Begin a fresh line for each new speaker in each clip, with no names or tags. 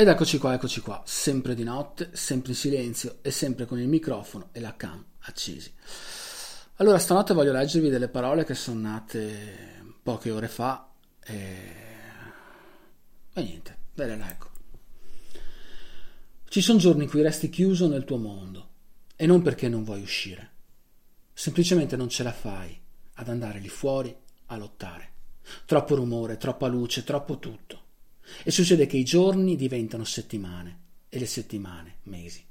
Ed eccoci qua, eccoci qua, sempre di notte, sempre in silenzio e sempre con il microfono e la cam accesi. Allora, stanotte voglio leggervi delle parole che sono nate poche ore fa e, e niente, ve le leggo. Ci sono giorni in cui resti chiuso nel tuo mondo e non perché non vuoi uscire, semplicemente non ce la fai ad andare lì fuori a lottare. Troppo rumore, troppa luce, troppo tutto. E succede che i giorni diventano settimane e le settimane mesi.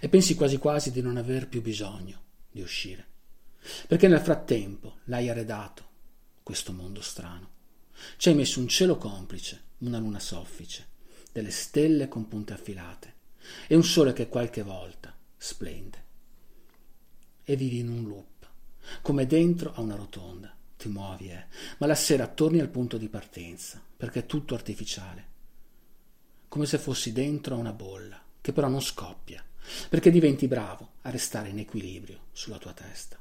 E pensi quasi quasi di non aver più bisogno di uscire. Perché nel frattempo l'hai arredato, questo mondo strano. Ci hai messo un cielo complice, una luna soffice, delle stelle con punte affilate e un sole che qualche volta splende. E vivi in un loop, come dentro a una rotonda ti muovi, eh, ma la sera torni al punto di partenza, perché è tutto artificiale. Come se fossi dentro a una bolla, che però non scoppia, perché diventi bravo a restare in equilibrio sulla tua testa.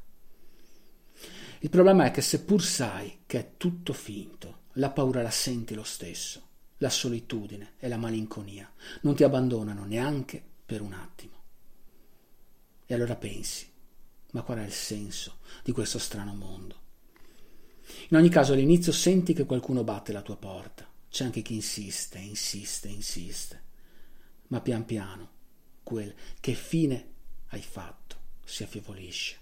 Il problema è che seppur sai che è tutto finto, la paura la senti lo stesso, la solitudine e la malinconia non ti abbandonano neanche per un attimo. E allora pensi, ma qual è il senso di questo strano mondo? In ogni caso all'inizio senti che qualcuno batte la tua porta, c'è anche chi insiste, insiste, insiste, ma pian piano quel che fine hai fatto si affievolisce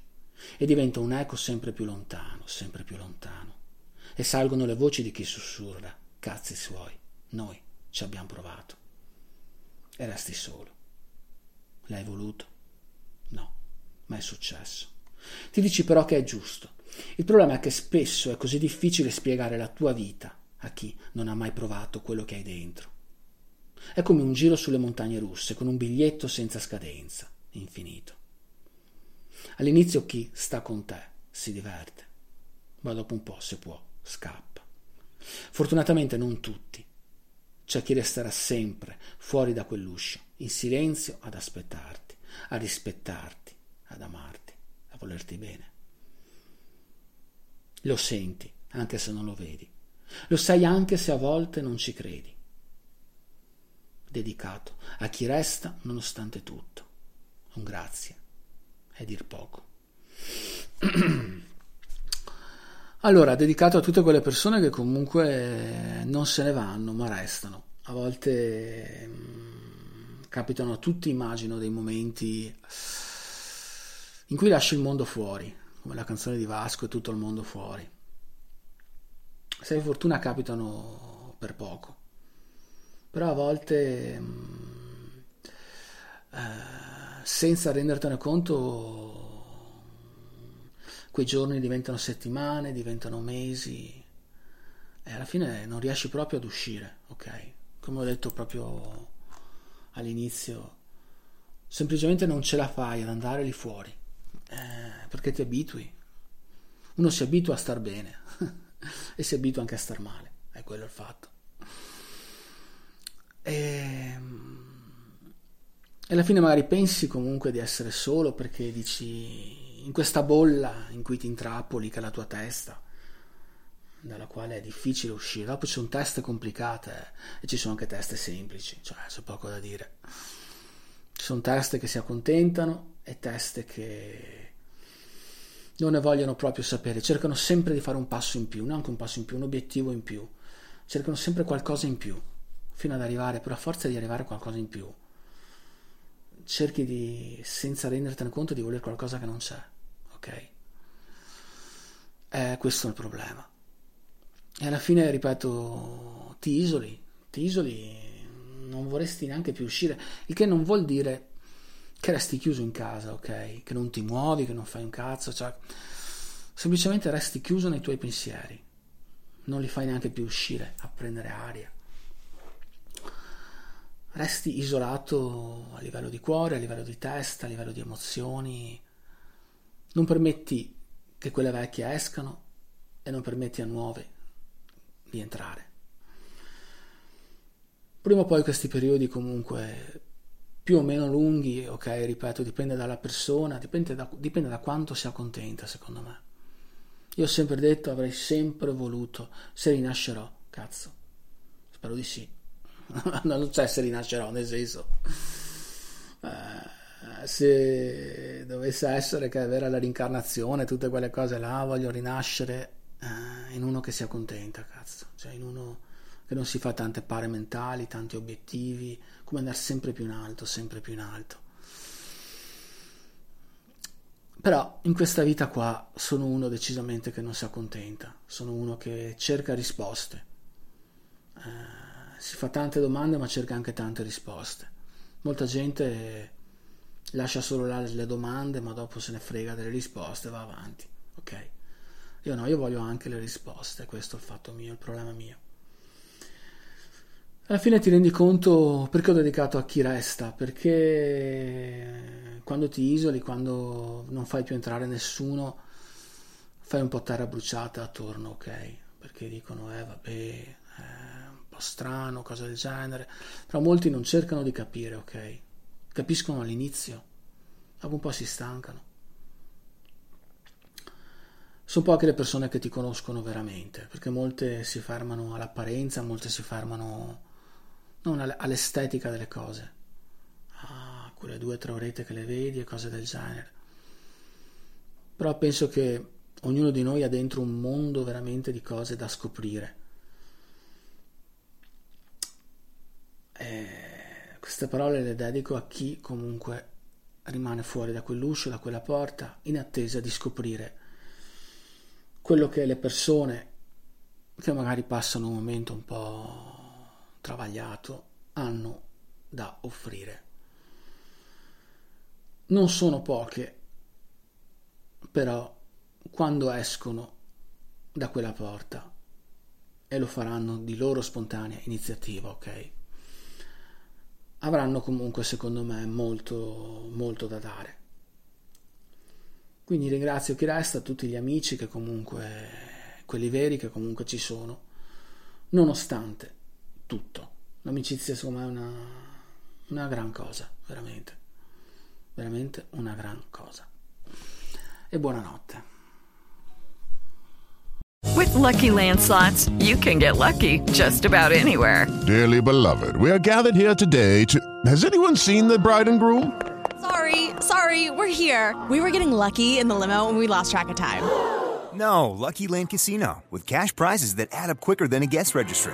e diventa un eco sempre più lontano, sempre più lontano. E salgono le voci di chi sussurra, cazzi suoi, noi ci abbiamo provato. E resti solo. L'hai voluto? No, ma è successo. Ti dici però che è giusto, il problema è che spesso è così difficile spiegare la tua vita a chi non ha mai provato quello che hai dentro. È come un giro sulle montagne russe con un biglietto senza scadenza, infinito. All'inizio chi sta con te si diverte, ma dopo un po', se può, scappa. Fortunatamente non tutti. C'è chi resterà sempre fuori da quell'uscio, in silenzio ad aspettarti, a rispettarti, ad amarti, a volerti bene. Lo senti, anche se non lo vedi. Lo sai anche se a volte non ci credi. Dedicato a chi resta nonostante tutto. Un grazie. È dir poco. allora, dedicato a tutte quelle persone che comunque non se ne vanno, ma restano. A volte mh, capitano a tutti, immagino, dei momenti in cui lasci il mondo fuori, come la canzone di Vasco e tutto il mondo fuori. Se hai fortuna capitano per poco, però a volte mh, mm, eh, senza rendertene conto quei giorni diventano settimane, diventano mesi e alla fine non riesci proprio ad uscire, ok? Come ho detto proprio all'inizio, semplicemente non ce la fai ad andare lì fuori eh, perché ti abitui. Uno si abitua a star bene e si abitua anche a star male, è quello il fatto. E, ehm, e alla fine magari pensi comunque di essere solo perché dici in questa bolla in cui ti intrappoli che è la tua testa dalla quale è difficile uscire. Dopo ci sono teste complicate eh, e ci sono anche teste semplici, cioè c'è poco da dire. Ci sono teste che si accontentano e teste che non ne vogliono proprio sapere, cercano sempre di fare un passo in più, neanche un passo in più, un obiettivo in più. cercano sempre qualcosa in più, fino ad arrivare, per la forza di arrivare a qualcosa in più. Cerchi di, senza rendertene conto, di voler qualcosa che non c'è, ok? Eh, questo è il problema. E alla fine, ripeto, ti isoli, ti isoli, non vorresti neanche più uscire, il che non vuol dire che resti chiuso in casa, ok? Che non ti muovi, che non fai un cazzo, cioè semplicemente resti chiuso nei tuoi pensieri, non li fai neanche più uscire a prendere aria. Resti isolato a livello di cuore, a livello di testa, a livello di emozioni. Non permetti che quelle vecchie escano e non permetti a nuove di entrare. Prima o poi questi periodi comunque più o meno lunghi, ok, ripeto, dipende dalla persona, dipende da, dipende da quanto sia contenta, secondo me. Io ho sempre detto, avrei sempre voluto, se rinascerò, cazzo, spero di sì. non c'è se rinascerò, nel senso, eh, se dovesse essere che è vera la rincarnazione, tutte quelle cose là, voglio rinascere eh, in uno che sia contenta, cazzo, cioè in uno che non si fa tante pare mentali, tanti obiettivi, come andare sempre più in alto, sempre più in alto. Però in questa vita qua sono uno decisamente che non si accontenta, sono uno che cerca risposte, eh, si fa tante domande ma cerca anche tante risposte. Molta gente lascia solo là le domande ma dopo se ne frega delle risposte e va avanti, ok? Io no, io voglio anche le risposte, questo è il fatto mio, il problema mio. Alla fine ti rendi conto perché ho dedicato a chi resta, perché quando ti isoli, quando non fai più entrare nessuno, fai un po' terra bruciata attorno, ok? Perché dicono, eh vabbè, è un po' strano, cose del genere, però molti non cercano di capire, ok? Capiscono all'inizio, dopo un po' si stancano. Sono poche le persone che ti conoscono veramente, perché molte si fermano all'apparenza, molte si fermano non all'estetica delle cose, a quelle due o tre orette che le vedi e cose del genere. Però penso che ognuno di noi ha dentro un mondo veramente di cose da scoprire. E queste parole le dedico a chi comunque rimane fuori da quell'uscio, da quella porta, in attesa di scoprire quello che le persone che magari passano un momento un po' travagliato hanno da offrire. Non sono poche, però quando escono da quella porta e lo faranno di loro spontanea iniziativa, ok? Avranno comunque, secondo me, molto, molto da dare. Quindi ringrazio chi resta, tutti gli amici che comunque, quelli veri che comunque ci sono, nonostante tutto. L'amicizia secondo me è una, una gran cosa, veramente. Veramente una gran cosa. E buonanotte.
With lucky landslots, you can get lucky just about anywhere.
Dearly beloved, we are gathered here today to. Has anyone seen the bride and groom?
Sorry, sorry, we're here. We were getting lucky in the limo and we lost track of time.
No, Lucky Land Casino, with cash prizes that add up quicker than a guest registry